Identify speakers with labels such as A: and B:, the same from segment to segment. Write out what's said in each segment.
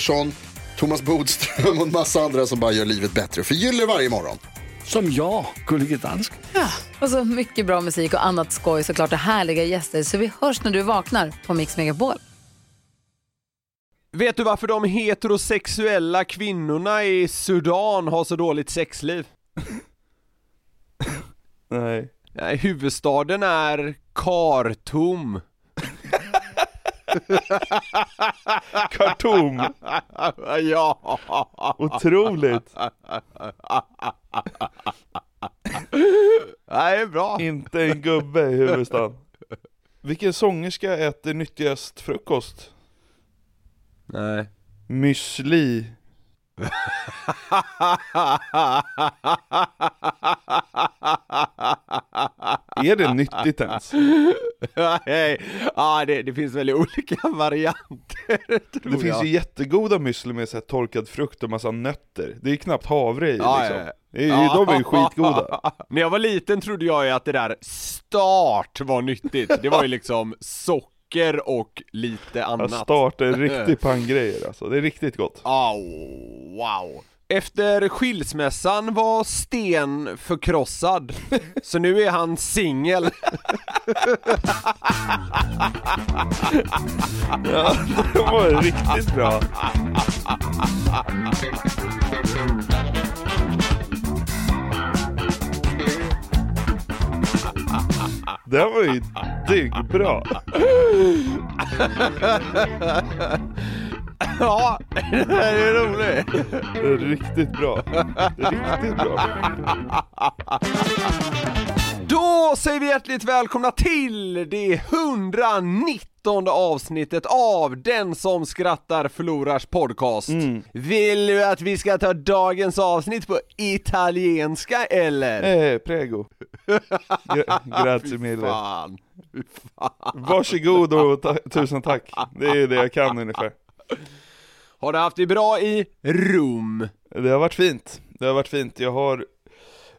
A: Pettersson, Thomas Bodström och en massa andra som bara gör livet bättre. Förgyller varje morgon.
B: Som jag, Gullige Dansken.
C: Och så mycket bra musik och annat skoj såklart och härliga gäster. Så vi hörs när du vaknar på Mix Megapol.
D: Vet du varför de heterosexuella kvinnorna i Sudan har så dåligt sexliv?
E: Nej.
D: Nej, huvudstaden är Khartoum.
E: Khartoum.
D: ja.
E: Otroligt.
D: Nej, bra.
E: Inte en gubbe i huvudstaden. Vilken sångerska äter nyttigast frukost?
D: Nej.
E: Müsli. Är det nyttigt ens?
D: Nej, ja det, det finns väldigt olika varianter tror
E: Det finns
D: jag.
E: ju jättegoda müsli med så här torkad frukt och massa nötter. Det är knappt havre i
D: Ja,
E: liksom.
D: ja, ja.
E: De är ju skitgoda.
D: När jag var liten trodde jag ju att det där start var nyttigt. Det var ju liksom socker och lite
E: Ja,
D: annat.
E: start är riktig panggrejer alltså. Det är riktigt gott.
D: Oh, wow. Efter skilsmässan var Sten förkrossad, så nu är han singel.
E: Ja, det var riktigt bra. Det här var ju bra.
D: Ja, det här är roligt.
E: Det är riktigt bra. Det är riktigt bra.
D: Då säger vi hjärtligt välkomna till det 119 avsnittet av Den som skrattar förlorars podcast.
E: Mm.
D: Vill du att vi ska ta dagens avsnitt på italienska eller?
E: Eh, prego. Gra- grazie mille.
D: Fan. Fan.
E: Varsågod och ta- tusen tack. Det är det jag kan ungefär.
D: Har du haft det bra i Rom?
E: Det har varit fint. Det har varit fint. Jag har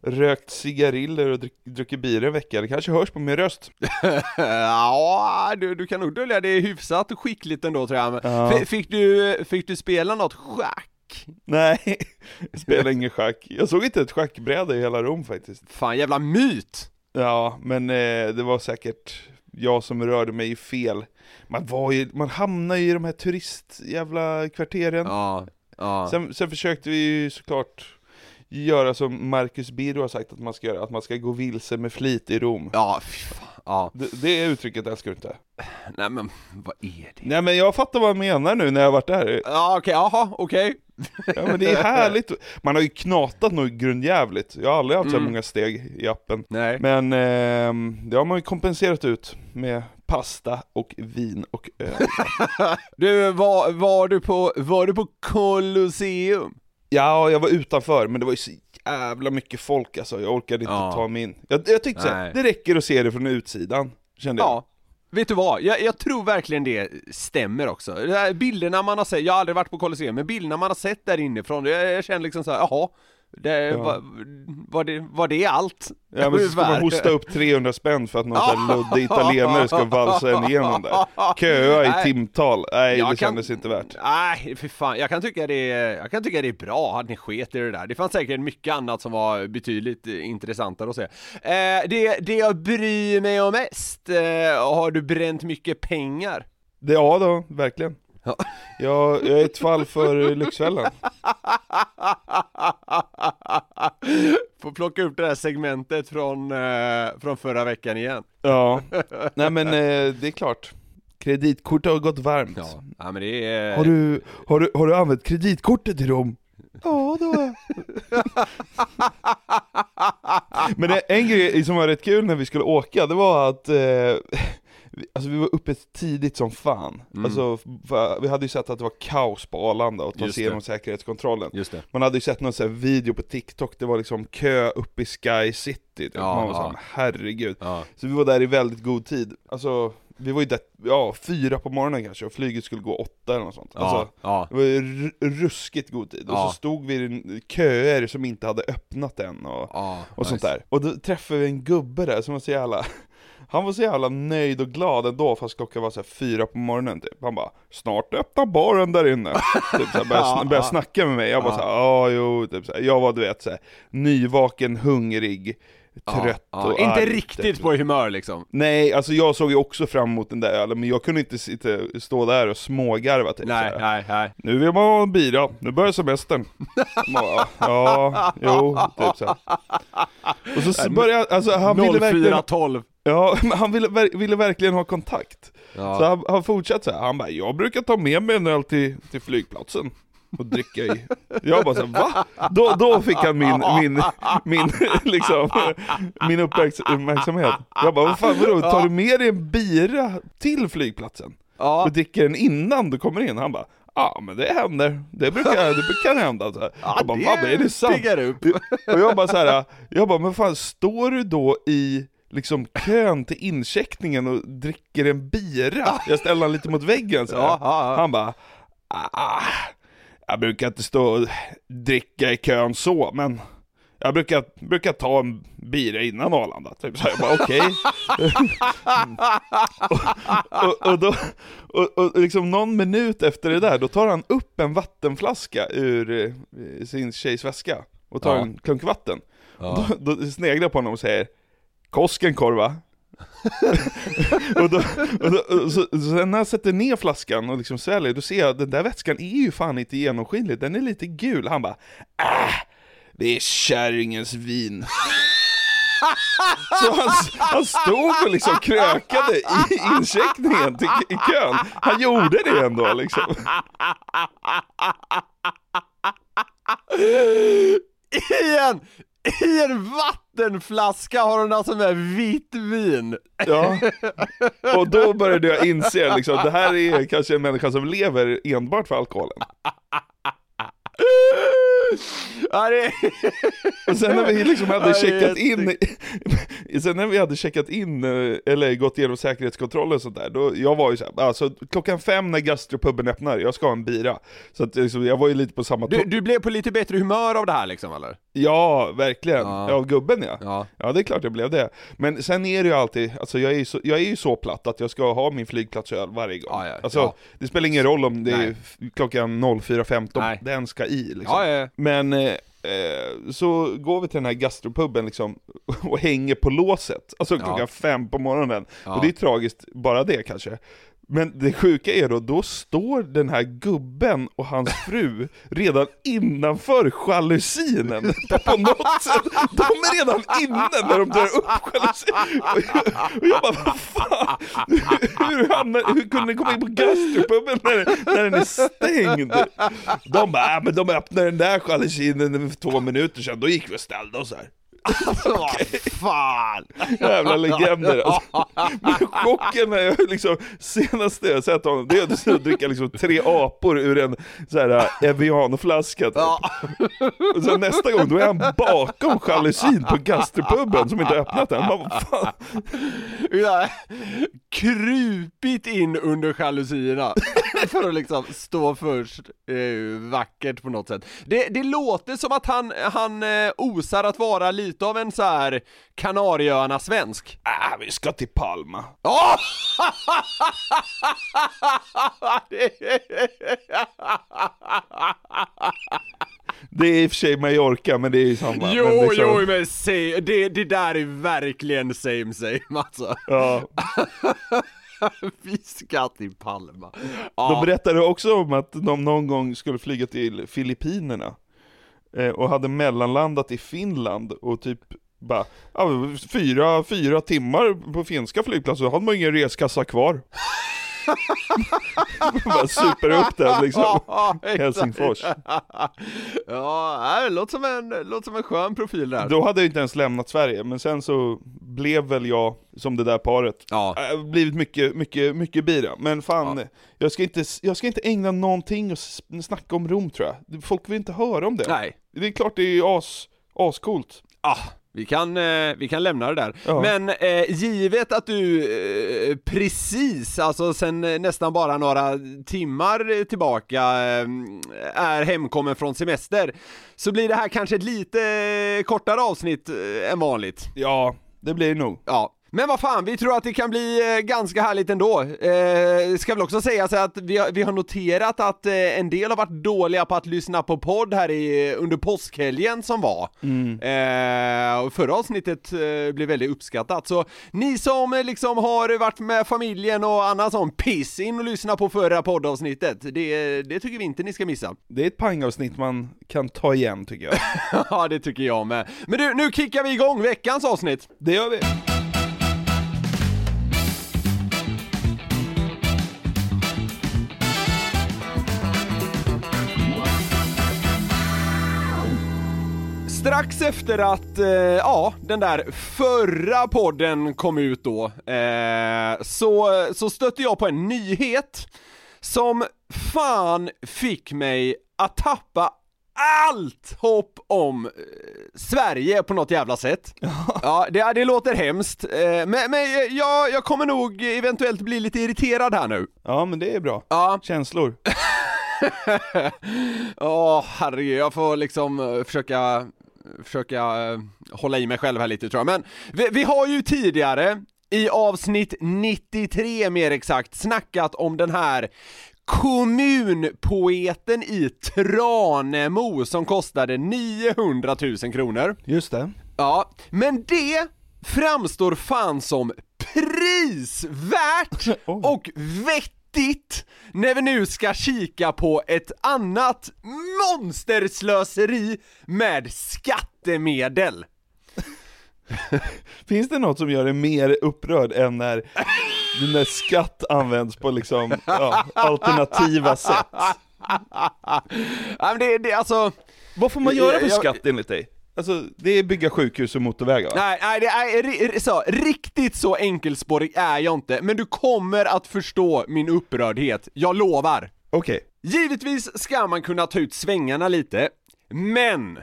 E: rökt cigariller och druckit bira en vecka. Det kanske hörs på min röst.
D: ja, du, du kan nog dölja det hyfsat skickligt ändå tror jag.
E: Ja.
D: Fick, du, fick du spela något schack?
E: Nej, jag spelar ingen schack. Jag såg inte ett schackbräde i hela Rom faktiskt.
D: Fan jävla myt!
E: Ja, men eh, det var säkert jag som rörde mig fel. Man var ju, man hamnar ju i de här turist jävla kvarteren.
D: Ja, ja.
E: Sen, sen försökte vi ju såklart göra som Marcus Birro har sagt att man ska göra, att man ska gå vilse med flit i Rom.
D: Ja, fy fan. Ja.
E: Det, det uttrycket älskar du inte.
D: Nej men, vad är det?
E: Nej men jag fattar vad han menar nu när jag har varit där.
D: Ja okej, jaha, okej.
E: Ja men det är härligt. Man har ju knatat något grundjävligt. Jag har aldrig haft så
D: Mm.
E: många steg i appen.
D: Nej.
E: Men ehm, det har man ju kompenserat ut med pasta och vin och öl.
D: Du, var, var du på, var du på Colosseum?
E: Ja, jag var utanför, men det var ju så jävla mycket folk alltså. Jag orkade inte
D: Ja.
E: ta mig in. Jag, jag tyckte såhär, det räcker att se det från utsidan. Kände jag.
D: Ja. Vet du vad? Jag, jag tror verkligen det stämmer också. Bilderna man har sett, jag har aldrig varit på Colosseum, men bilderna man har sett där inifrån, jag, jag känner liksom så här, jaha, det,
E: Ja.
D: var, var, det, var det allt?
E: Ja men så ska man hosta upp 300 spänn för att någon sån luddig italienare ska valsa en igenom där. Köa i timtal, nej
D: Jag
E: det
D: kan-
E: kändes inte värt.
D: Nej, för fan, jag kan tycka det är, jag kan tycka det är bra att ni sket i det där. Det fanns säkert mycket annat som var betydligt intressantare att se. Eh, det, det jag bryr mig om mest, eh, har du bränt mycket pengar?
E: Det, ja då, verkligen.
D: Ja.
E: Jag, jag är ett fall för Lyxfällan.
D: Får plocka upp det här segmentet från, eh, från förra veckan igen.
E: Ja, nej men eh, det är klart. Kreditkort har gått varmt.
D: Ja, ja men det är...
E: Har, du, har, du, har du använt kreditkortet i Rom? Ja, det har jag. Men det, en grej som var rätt kul när vi skulle åka, det var att eh, Alltså vi var uppe tidigt som fan.
D: Mm.
E: Alltså, vi hade ju sett att det var kaos på Arlanda och ta sig igenom säkerhetskontrollen.
D: Just det.
E: Man hade ju sett någon sån här video på TikTok, det var liksom kö uppe i Sky City. Typ.
D: Ja,
E: Man var
D: ja.
E: såhär, herregud.
D: Ja.
E: Så vi var där i väldigt god tid. Alltså, vi var ju där, ja, fyra på morgonen kanske, och flyget skulle gå åtta eller något sånt.
D: Ja,
E: Alltså,
D: ja.
E: det var ju ruskigt god tid. Och
D: Ja.
E: så stod vi i köer som inte hade öppnat än och, och sånt
D: nice.
E: där. Och då träffade vi en gubbe där som var så jävla han var så jävla nöjd och glad ändå fast klockan var så fyra på morgonen typ. Han bara 'Snart öppnar baren där inne' typ så här, började,
D: Ja,
E: sn- började
D: ja.
E: snacka med mig, jag bara
D: Ja.
E: såhär 'Ja jo' typ så här. Jag var du vet så här, nyvaken, hungrig, trött
D: ja,
E: och
D: Inte
E: arg,
D: riktigt
E: typ.
D: på humör liksom.
E: Nej, alltså jag såg ju också fram emot den där ölen, men jag kunde inte sitta, stå där och smågarva typ
D: Nej, nej, nej.
E: Nu vill man ha en bira, nu börjar semestern. Ja, jo, typ så här. Och så började, alltså han ville verkligen,
D: 0412.
E: Ja, men han ville, ville verkligen ha kontakt.
D: Ja.
E: Så han, han fortsatte så här. han bara, jag brukar ta med mig en öl till, till flygplatsen och dricka i. Jag bara så va? Då, då fick han min, min, min, liksom, min uppmärks- uppmärksamhet. Jag bara, vad fan vadå, tar du med dig en bira till flygplatsen?
D: Ja.
E: och dricker den innan du kommer in. Han bara, ja men det händer, det brukar, det brukar hända. Så här. jag bara, vad är det sant?
D: upp.
E: Och jag bara så här, jag bara, men fan står du då i liksom kön till incheckningen och dricker en bira? Jag ställer han lite mot väggen så här.
D: Ja, ja, ja.
E: Han bara, ah, jag brukar inte stå och dricka i kön så, men jag brukar, brukar ta en bira innan Arlanda, typ så jag bara okej. och, och, och, då, och, och liksom någon minut efter det där, då tar han upp en vattenflaska ur eh, sin tjejs väska och tar
D: Ja.
E: en klunk vatten.
D: Ja.
E: Då, då sneglar jag på honom och säger Koskenkorva och, då, och, då, och så, sen när jag sätter ner flaskan och liksom sväljer, då ser jag att den där vätskan är ju fan inte genomskinlig, den är lite gul. Han bara äh, det är kärringens vin. Så han, han stod och liksom krökade i incheckningen till, i kön. Han gjorde det ändå liksom.
D: I en, I en vattenflaska har hon alltså med vitt vin.
E: Ja. Och då började jag inse liksom, det här är kanske en människa som lever enbart för alkoholen.
D: Ja, det...
E: Och sen när vi liksom hade
D: Ja,
E: checkat in, sen när vi hade checkat in, eh, eller gått igenom säkerhetskontrollen och sånt där, då, jag var ju såhär, alltså klockan fem när gastropuben öppnar, jag ska ha en bira. Så att liksom, jag var ju lite på samma
D: du, du blev på lite bättre humör av det här liksom eller?
E: Ja, verkligen.
D: Ja.
E: Av gubben ja.
D: Ja.
E: Ja, det är klart jag blev det. Men sen är det ju alltid, alltså jag är ju så, jag är ju så platt att jag ska ha min flygplatsöl varje gång.
D: Ja, ja,
E: alltså, det spelar ingen roll om det är
D: Nej.
E: f- klockan 04.15,
D: Nej.
E: den ska i liksom. Men eh, eh, så går vi till den här gastropuben liksom och hänger på låset, alltså klockan
D: Ja.
E: fem på morgonen.
D: Ja.
E: Och det är tragiskt, bara det kanske. Men det sjuka är då, då står den här gubben och hans fru redan innanför jalusinen på något sätt. De är redan inne när de drar upp jalusinen! Och jag, och jag bara, vad fan? Hur, hamnar, hur kunde ni komma in på gastropuben när, när den är stängd? De bara, äh, men de öppnade den där jalusinen för två minuter sedan, då gick vi och ställde oss här.
D: Alltså vad fan!
E: Jävla legender alltså. Men chocken när jag liksom, senaste jag sett honom, det är att dricka liksom tre apor ur en så här äh, Evian-flaska typ.
D: Ja.
E: Och sen nästa gång, då är han bakom jalusin på gastropuben som inte har öppnat än. Man bara, fan.
D: Ja, krupit in under jalusierna för att liksom stå först eh, vackert på något sätt. Det, det låter som att han, han eh, osar att vara lite av en så här Kanarieöarna-svensk.
E: Ah, vi ska till Palma.
D: Ja!
E: Det är i och för sig Mallorca, men det är ju samma.
D: jo,
E: men liksom,
D: jo, men se, det, det där är verkligen same same alltså.
E: Ja.
D: Vi ska till Palma.
E: De
D: Ja,
E: berättade också om att de någon gång skulle flyga till Filippinerna Eh, och hade mellanlandat i Finland och typ bara, ja, fyra, fyra timmar på finska flygplatser, då hade man ingen reskassa kvar. bara super upp den liksom.
D: Ja.
E: Helsingfors.
D: ja, det låter som en, låter som en skön profil där.
E: Då hade jag inte ens lämnat Sverige, men sen så blev väl jag som det där paret.
D: Ja.
E: Äh, blivit mycket, mycket, mycket bira. Men fan,
D: Ja.
E: jag, ska inte, jag ska inte ägna någonting och snacka om Rom tror jag. Folk vill inte höra om det.
D: Nej.
E: Det är klart det är as, ascoolt.
D: Ah, vi kan, eh, vi kan lämna det där.
E: Ja.
D: Men eh, givet att du eh, precis, alltså sen eh, nästan bara några timmar tillbaka eh, är hemkommen från semester, så blir det här kanske ett lite eh, kortare avsnitt än vanligt.
E: Ja, det blir det nog.
D: Ja. Men vad fan, vi tror att det kan bli eh, ganska härligt ändå. Eh, ska väl också säga så att vi har, vi har noterat att eh, en del har varit dåliga på att lyssna på podd här i, under påskhelgen som var. Eh, och förra avsnittet eh, blev väldigt uppskattat, så ni som eh, liksom har varit med familjen och annan sån piss, in och lyssna på förra poddavsnittet. Det, det tycker vi inte ni ska missa.
E: Det är ett pangavsnitt man kan ta igen tycker jag.
D: ja, det tycker jag med. Men du, nu kickar vi igång veckans avsnitt.
E: Det gör vi.
D: Strax efter att, eh, ja, den där förra podden kom ut då, eh, så, så stötte jag på en nyhet som fan fick mig att tappa allt hopp om eh, Sverige på något jävla sätt. Ja, det, det låter hemskt, eh, men, men jag, jag kommer nog eventuellt bli lite irriterad här nu.
E: Ja, men det är bra.
D: Ja,
E: Känslor.
D: Åh herregud, jag får liksom eh, försöka, försöka eh, hålla i mig själv här lite tror jag. Men vi, vi har ju tidigare, i avsnitt 93 mer exakt, snackat om den här kommunpoeten i Tranemo som kostade 900 000 kronor.
E: Just det.
D: Ja, men det framstår fan som prisvärt och vettigt när vi nu ska kika på ett annat monsterslöseri med skattemedel.
E: Finns det något som gör dig mer upprörd än när den där skatt används på liksom, ja, alternativa sätt?
D: Ja, men det, det alltså,
E: Vad får man göra för skatt enligt dig? Alltså, det är bygga sjukhus och motorvägar va?
D: nej, nej det är så, riktigt så enkelspårig är jag inte, men du kommer att förstå min upprördhet, jag lovar.
E: Okej.
D: Givetvis ska man kunna ta ut svängarna lite, men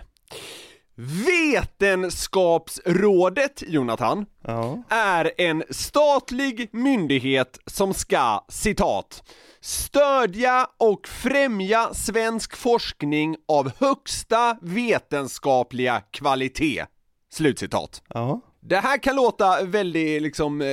D: Vetenskapsrådet, Jonathan,
E: Ja.
D: är en statlig myndighet som ska, citat, stödja och främja svensk forskning av högsta vetenskapliga kvalitet. Slutcitat.
E: Ja.
D: Det här kan låta väldigt liksom eh,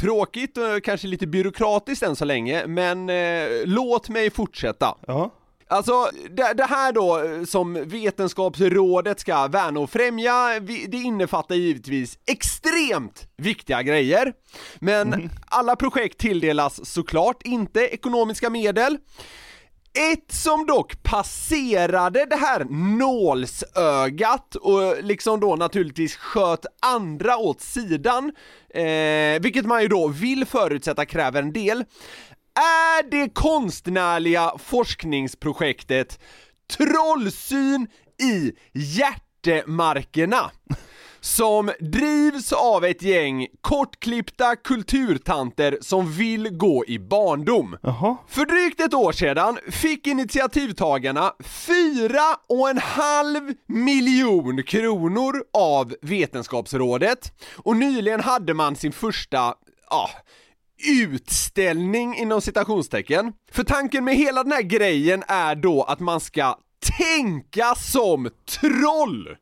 D: tråkigt och kanske lite byråkratiskt än så länge, men eh, låt mig fortsätta.
E: Ja.
D: Alltså, det, det här då eh, som Vetenskapsrådet ska värna och främja, det innefattar givetvis extremt viktiga grejer. Men alla projekt tilldelas såklart inte ekonomiska medel. Ett som dock passerade det här nålsögat och liksom då naturligtvis sköt andra åt sidan, eh, vilket man ju då vill förutsätta kräver en del, är det konstnärliga forskningsprojektet Trollsyn i hjärtemarkerna som drivs av ett gäng kortklippta kulturtanter som vill gå i barndom.
E: Jaha.
D: För drygt ett år sedan fick initiativtagarna fyra och en halv miljon kronor av Vetenskapsrådet och nyligen hade man sin första, ja, utställning inom citationstecken. För tanken med hela den här grejen är då att man ska tänka som troll!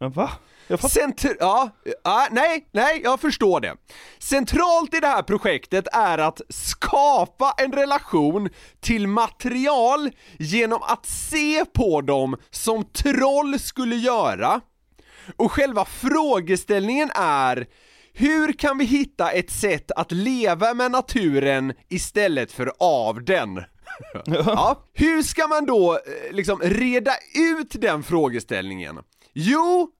E: Men va?
D: Centr- ja, ja, nej, nej, jag förstår det. Centralt i det här projektet är att skapa en relation till material genom att se på dem som troll skulle göra. Och själva frågeställningen är hur kan vi hitta ett sätt att leva med naturen istället för av den? ja, hur ska man då eh, liksom reda ut den frågeställningen? Jo,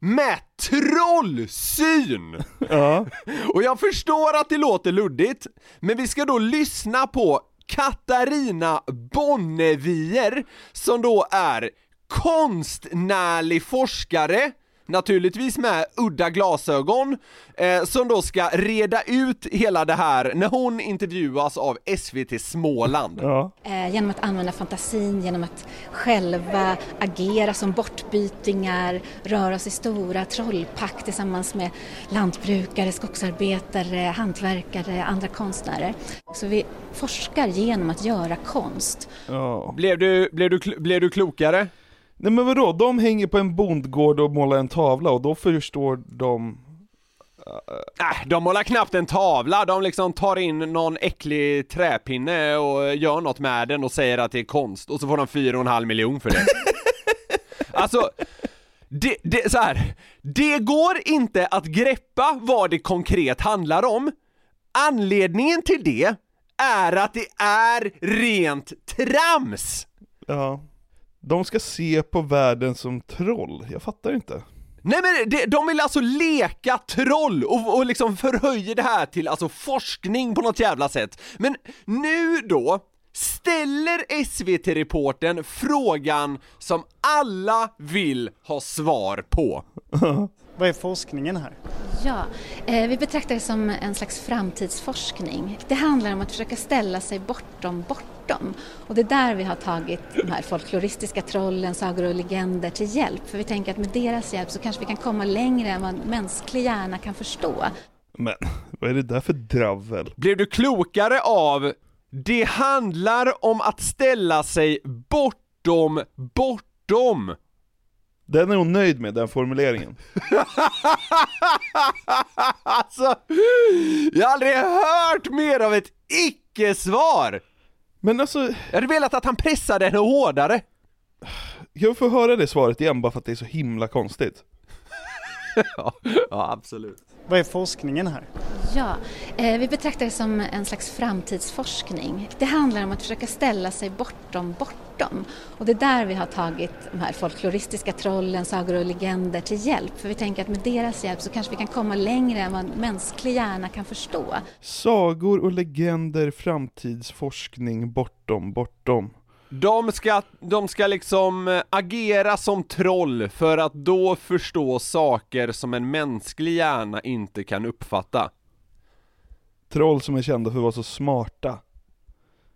D: med trollsyn!
E: Ja.
D: Och jag förstår att det låter luddigt, men vi ska då lyssna på Katarina Bonnevier, som då är konstnärlig forskare, naturligtvis med udda glasögon, eh, som då ska reda ut hela det här när hon intervjuas av SVT Småland.
E: Ja.
F: Eh, genom att använda fantasin, genom att själva agera som bortbytingar, röra i stora trollpack tillsammans med lantbrukare, skogsarbetare, hantverkare, andra konstnärer. Så vi forskar genom att göra konst.
E: ja.
D: Blev du, blev du, blev du klokare?
E: Nej men vadå, de hänger på en bondgård och målar en tavla och då förstår de...
D: Äh, de målar knappt en tavla, de liksom tar in någon äcklig träpinne och gör något med den och säger att det är konst och så får de fyra och en halv miljon för det. alltså, det, det, så här. det går inte att greppa vad det konkret handlar om. Anledningen till det är att det är rent trams!
E: Ja. De ska se på världen som troll, jag fattar inte.
D: Nej men det, de vill alltså leka troll och, och liksom förhöjer det här till alltså forskning på något jävla sätt. Men nu då ställer SVT-reporten frågan som alla vill ha svar på.
G: Vad är forskningen här?
F: Ja, eh, vi betraktar det som en slags framtidsforskning. Det handlar om att försöka ställa sig bortom bortom. Och det är där vi har tagit de här folkloristiska trollen, sagor och legender till hjälp. För vi tänker att med deras hjälp så kanske vi kan komma längre än vad en mänsklig hjärna kan förstå.
E: Men, vad är det där för dravel?
D: Blev du klokare av det handlar om att ställa sig bortom bortom?
E: Den är hon nöjd med, den formuleringen.
D: alltså, jag har aldrig hört mer av ett icke-svar!
E: Men alltså,
D: Jag hade velat att han pressade henne hårdare.
E: jag får höra det svaret igen bara för att det är så himla konstigt.
D: ja, ja, absolut.
G: Vad är forskningen här?
F: Ja, eh, vi betraktar det som en slags framtidsforskning. Det handlar om att försöka ställa sig bortom bortom. Och det är där vi har tagit de här folkloristiska trollen, sagor och legender till hjälp. För vi tänker att med deras hjälp så kanske vi kan komma längre än vad en mänsklig hjärna kan förstå.
E: Sagor och legender, framtidsforskning, bortom, bortom.
D: De ska, de ska liksom eh, agera som troll för att då förstå saker som en mänsklig hjärna inte kan uppfatta.
E: Troll som är kända för att vara så smarta.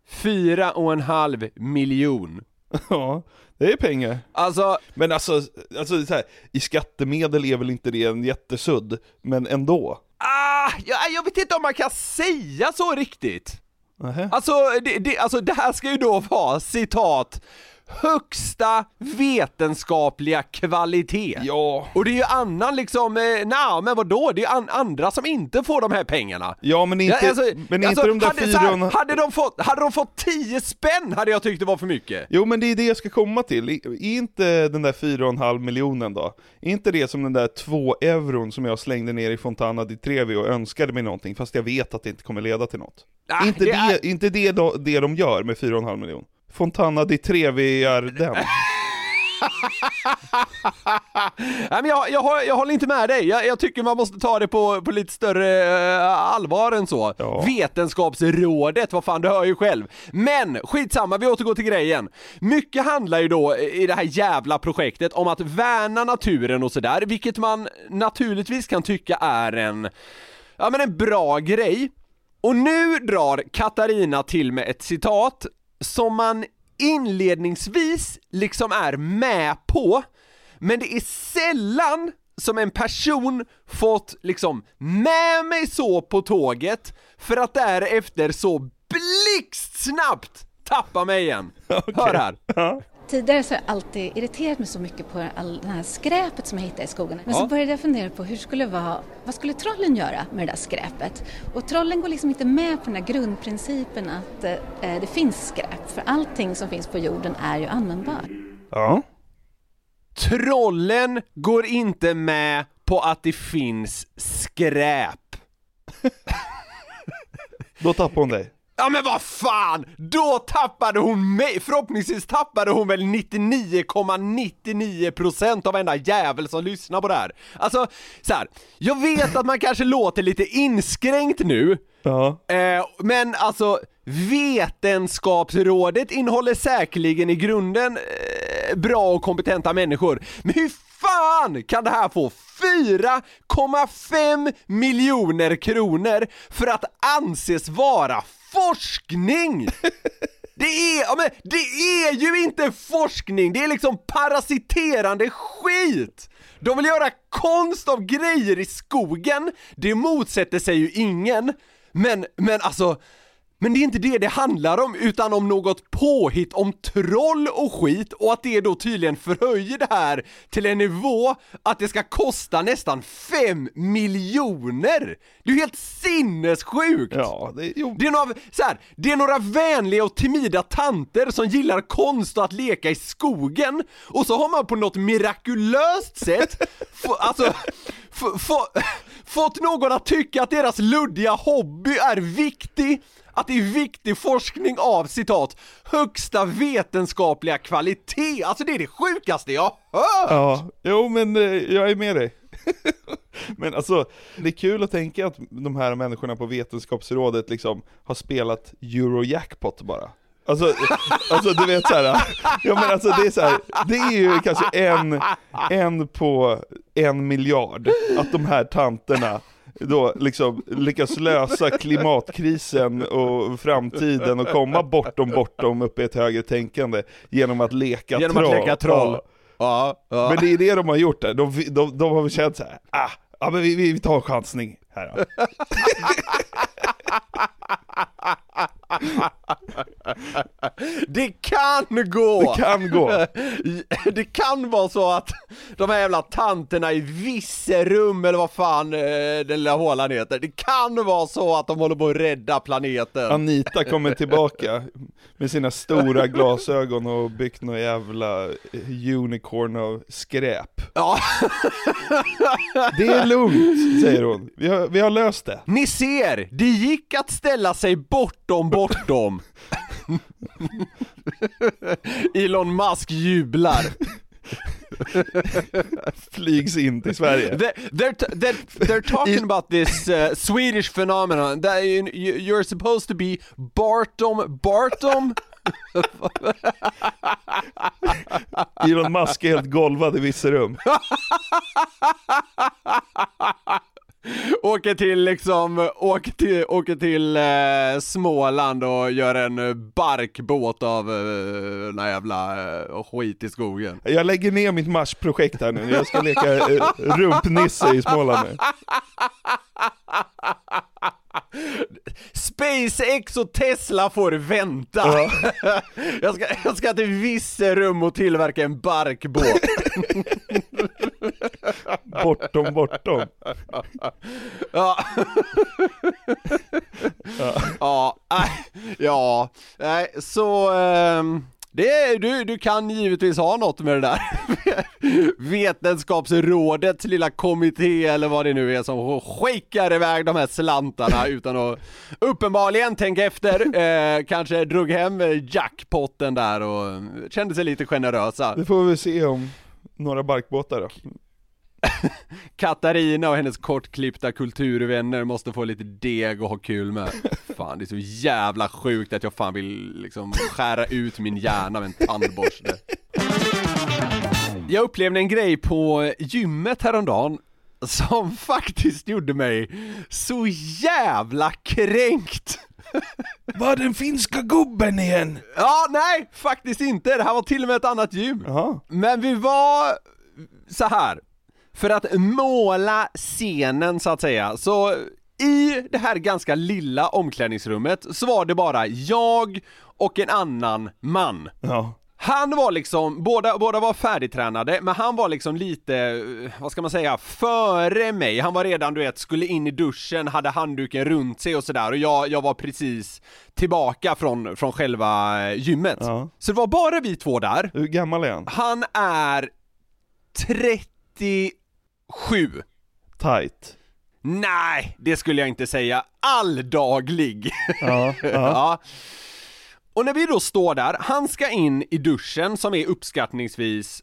D: Fyra och en halv miljon.
E: Ja, det är pengar.
D: Alltså,
E: Men alltså, alltså så här, i skattemedel är väl inte det en jättesudd, men ändå.
D: ah, jag, jag vet inte om man kan säga så riktigt.
E: Nähä.
D: Alltså det, det, alltså det här ska ju då vara citat högsta vetenskapliga kvalitet.
E: Ja.
D: Och det är ju annan liksom, eh, nej men vadå, det är an, andra som inte får de här pengarna.
E: Ja men inte,
D: Ja, alltså,
E: men inte
D: alltså,
E: de där
D: hade, så
E: fyra
D: här,
E: och en-
D: hade, de fått, hade de fått 10 spänn hade jag tyckt det var för mycket.
E: Jo men det är det jag ska komma till, är inte den där fyra och en halv miljonen då? Är inte det som den där två euron som jag slängde ner i Fontana di Trevi och önskade mig någonting fast jag vet att det inte kommer leda till något?
D: Ah,
E: inte
D: det
E: det,
D: är-
E: inte det, då, det de gör med fyra och en halv miljon? Fontana di Trevi är den.
D: Nej, men jag, jag, jag håller inte med dig, jag, jag tycker man måste ta det på, på lite större eh, allvar än så.
E: Ja.
D: Vetenskapsrådet, vad fan du hör ju själv. Men skitsamma, vi återgår till grejen. Mycket handlar ju då i det här jävla projektet om att värna naturen och sådär, vilket man naturligtvis kan tycka är en, ja men en bra grej. Och nu drar Katarina till med ett citat som man inledningsvis liksom är med på, men det är sällan som en person fått liksom med mig så på tåget för att därefter så blixtsnabbt tappa mig igen. Hör här.
F: Tidigare så har jag alltid irriterat mig så mycket på all det här skräpet som jag hittar i skogen. Men
D: Ja.
F: så började jag fundera på hur skulle vara, vad skulle trollen göra med det där skräpet? Och trollen går liksom inte med på den här grundprincipen att eh, det finns skräp. För allting som finns på jorden är ju användbart.
E: Ja.
D: Trollen går inte med på att det finns skräp.
E: Då tappar hon dig.
D: Ja men vad fan! Då tappade hon mig! Förhoppningsvis tappade hon väl 99,99% av varenda jävel som lyssnar på det här. Alltså, så här, jag vet att man kanske låter lite inskränkt nu,
E: Ja.
D: eh, men alltså Vetenskapsrådet innehåller säkerligen i grunden eh, bra och kompetenta människor, men hur fan kan det här få 4,5 miljoner kronor för att anses vara forskning? Det är, ja men det är ju inte forskning, det är liksom parasiterande skit! De vill göra konst av grejer i skogen, det motsätter sig ju ingen, men, men alltså men det är inte det det handlar om, utan om något påhitt om troll och skit och att det då tydligen förhöjer det här till en nivå att det ska kosta nästan 5 miljoner! Det är ju helt sinnessjukt!
E: Ja, det, jo.
D: Det är, några, så här, det är några vänliga och timida tanter som gillar konst och att leka i skogen och så har man på något mirakulöst sätt få, alltså, få, få, fått någon att tycka att deras luddiga hobby är viktig att det är viktig forskning av citat högsta vetenskapliga kvalitet, alltså det är det sjukaste jag hört!
E: Ja, jo men eh, jag är med dig. men alltså, det är kul att tänka att de här människorna på Vetenskapsrådet liksom har spelat Eurojackpot bara. Alltså, alltså du vet såhär, ja men alltså det är såhär, det är ju kanske en, en på en miljard, att de här tanterna då liksom lyckas lösa klimatkrisen och framtiden och komma bortom bortom upp i ett högre tänkande genom att leka
D: Genom
E: troll.
D: att leka troll.
E: Ja.
D: Ja.
E: Men det är det de har gjort där, de, de, de har väl känt såhär, ah, ja men vi, vi vi tar en chansning här då.
D: Det kan gå!
E: Det kan gå.
D: Det kan vara så att de här jävla tanterna i Visserum eller vad fan eh, den lilla hålan heter, det kan vara så att de håller på att rädda planeten.
E: Anita kommer tillbaka med sina stora glasögon och byggt någon jävla unicorn av skräp.
D: Ja.
E: Det är lugnt, säger hon. Vi har, vi har löst det.
D: Ni ser, det gick att ställa sig bortom bortom. Elon Musk jublar.
E: Flygs in till Sverige.
D: They're, they're, they're, they're talking about this uh, Swedish phenomenon that you, you- you're supposed to be Bartom Bartom
E: Elon Musk är helt golvad i Virserum.
D: Åker till liksom, åker till, åker till eh, Småland och gör en barkbåt av eh, den här jävla eh, skit i skogen.
E: Jag lägger ner mitt Mars-projekt här nu, jag ska leka eh, rumpnisse i Småland nu.
D: SpaceX och Tesla får vänta!
E: Ja.
D: jag, ska, jag ska till Virserum och tillverka en barkbåt.
E: Bortom, bortom.
D: Ja. ja, nej, ja, nej, så ehm, det du, du kan givetvis ha något med det där. Vetenskapsrådets lilla kommitté eller vad det nu är som skickar iväg de här slantarna utan att uppenbarligen tänka efter, eh, kanske drog hem jackpotten där och kände sig lite generösa.
E: Det får vi se om några barkbåtar då.
D: Katarina och hennes kortklippta kulturvänner måste få lite deg och ha kul med Fan det är så jävla sjukt att jag fan vill liksom skära ut min hjärna med en tandborste Jag upplevde en grej på gymmet häromdagen som faktiskt gjorde mig så jävla kränkt
E: Var den finska gubben igen?
D: Ja, nej, faktiskt inte. Det här var till och med ett annat gym.
E: Jaha.
D: Men vi var så här. för att måla scenen så att säga, så i det här ganska lilla omklädningsrummet så var det bara jag och en annan man.
E: Ja.
D: Han var liksom, båda, båda var färdigtränade, men han var liksom lite, eh, vad ska man säga, före mig. Han var redan, du vet, skulle in i duschen, hade handduken runt sig och sådär och jag, jag var precis tillbaka från, från själva eh, gymmet.
E: Ja.
D: Så det var bara vi två där.
E: Hur gammal är han?
D: Han är 37.
E: tight?
D: Nej, det skulle jag inte säga. Alldaglig.
E: Ja, ja.
D: ja. Och när vi då står där, han ska in i duschen som är uppskattningsvis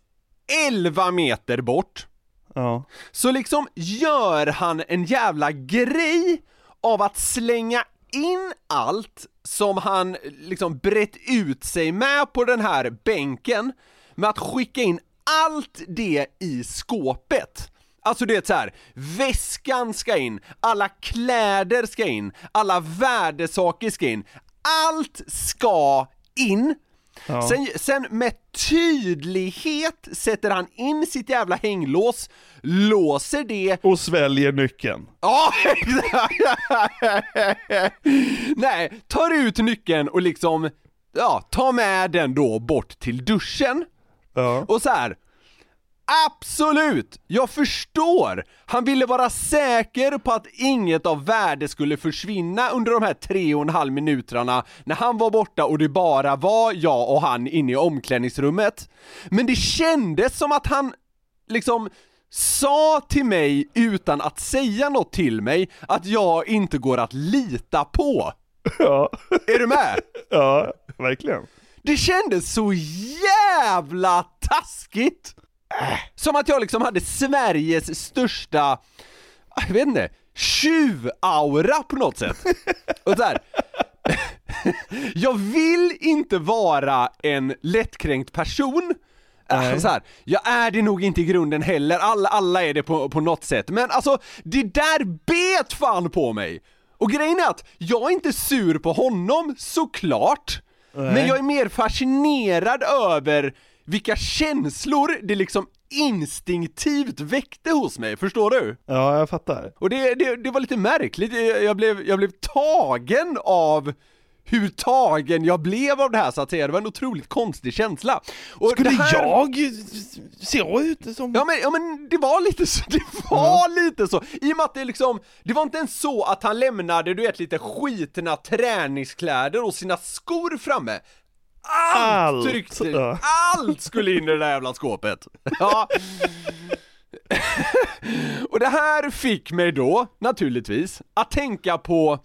D: 11 meter bort.
E: Ja.
D: Så liksom gör han en jävla grej av att slänga in allt som han liksom brett ut sig med på den här bänken med att skicka in allt det i skåpet. Alltså det är så här, väskan ska in, alla kläder ska in, alla värdesaker ska in, allt ska in.
E: Ja.
D: Sen, sen med tydlighet sätter han in sitt jävla hänglås, låser det
E: Och sväljer nyckeln.
D: Ja, exakt! Nej, tar ut nyckeln och liksom, ja, tar med den då bort till duschen.
E: Ja.
D: Och så här. Absolut! Jag förstår! Han ville vara säker på att inget av värde skulle försvinna under de här tre och en halv minuterna när han var borta och det bara var jag och han inne i omklädningsrummet. Men det kändes som att han liksom sa till mig utan att säga något till mig att jag inte går att lita på.
E: Ja.
D: Är du med?
E: Ja, verkligen.
D: Det kändes så jävla taskigt! Som att jag liksom hade Sveriges största, jag vet inte, tjuv-aura på något sätt. Och så här. Jag vill inte vara en lättkränkt person,
E: Nej.
D: så här, jag är det nog inte i grunden heller, alla, alla är det på, på något sätt, men alltså det där bet fan på mig! Och grejen är att jag är inte sur på honom, såklart,
E: Nej.
D: men jag är mer fascinerad över vilka känslor det liksom instinktivt väckte hos mig, förstår du?
E: Ja, jag fattar.
D: Och det, det, det var lite märkligt, jag blev, jag blev tagen av hur tagen jag blev av det här så att säga, det var en otroligt konstig känsla. Och
E: Skulle
D: här...
E: jag se ut som...
D: Ja men, ja men det var lite så, det var lite så, i och med att det liksom, det var inte ens så att han lämnade du vet lite skitna träningskläder och sina skor framme Allt,
E: Allt,
D: tryckte,
E: ja.
D: allt skulle in i det där jävla skåpet! Ja. och det här fick mig då, naturligtvis, att tänka på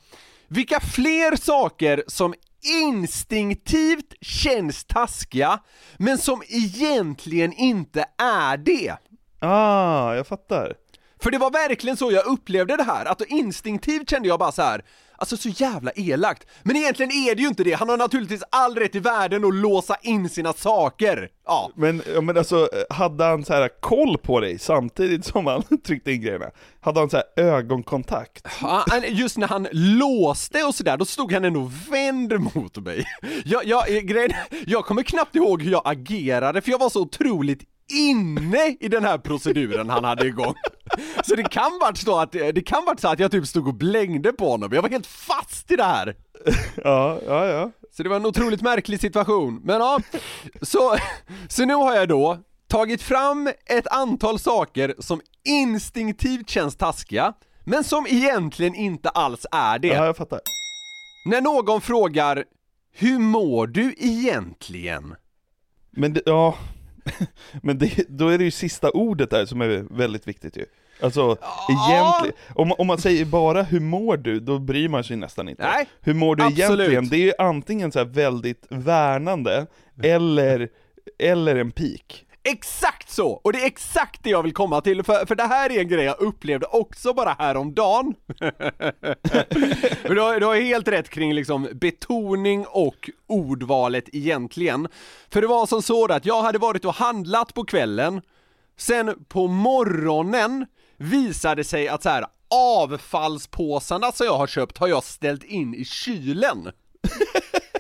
D: vilka fler saker som instinktivt känns taskiga, men som egentligen inte är det.
E: Ah, jag fattar.
D: För det var verkligen så jag upplevde det här, att instinktivt kände jag bara så här. Alltså så jävla elakt. Men egentligen är det ju inte det, han har naturligtvis all rätt i världen att låsa in sina saker. Ja.
E: Men, ja, men alltså, hade han så här koll på dig samtidigt som han tryckte in grejerna? Hade han så här ögonkontakt?
D: Ja, Just när han låste och sådär, då stod han ändå vänd mot mig. Jag, jag, eh, grejen, jag kommer knappt ihåg hur jag agerade, för jag var så otroligt inne i den här proceduren han hade igång. Så det kan varit så att, det kan varit så att jag typ stod och blängde på honom, jag var helt fast i det här.
E: Ja, ja, ja.
D: Så det var en otroligt märklig situation, men ja, så, så nu har jag då tagit fram ett antal saker som instinktivt känns taskiga, men som egentligen inte alls är det.
E: Ja, jag fattar.
D: När någon frågar Hur mår du egentligen?
E: Men det, ja, men det, då är det ju sista ordet där som är väldigt viktigt ju. Alltså, egentligen, om, om man säger bara 'Hur mår du?' då bryr man sig nästan inte.
D: Nej,
E: Hur mår du
D: absolut.
E: egentligen? Det är ju antingen så här väldigt värnande, eller, eller en pik.
D: Exakt så! Och det är exakt det jag vill komma till, för, för det här är en grej jag upplevde också bara häromdagen. Men du, har, du har helt rätt kring liksom betoning och ordvalet egentligen. För det var som så att jag hade varit och handlat på kvällen, sen på morgonen visade sig att så här avfallspåsarna som jag har köpt har jag ställt in i kylen.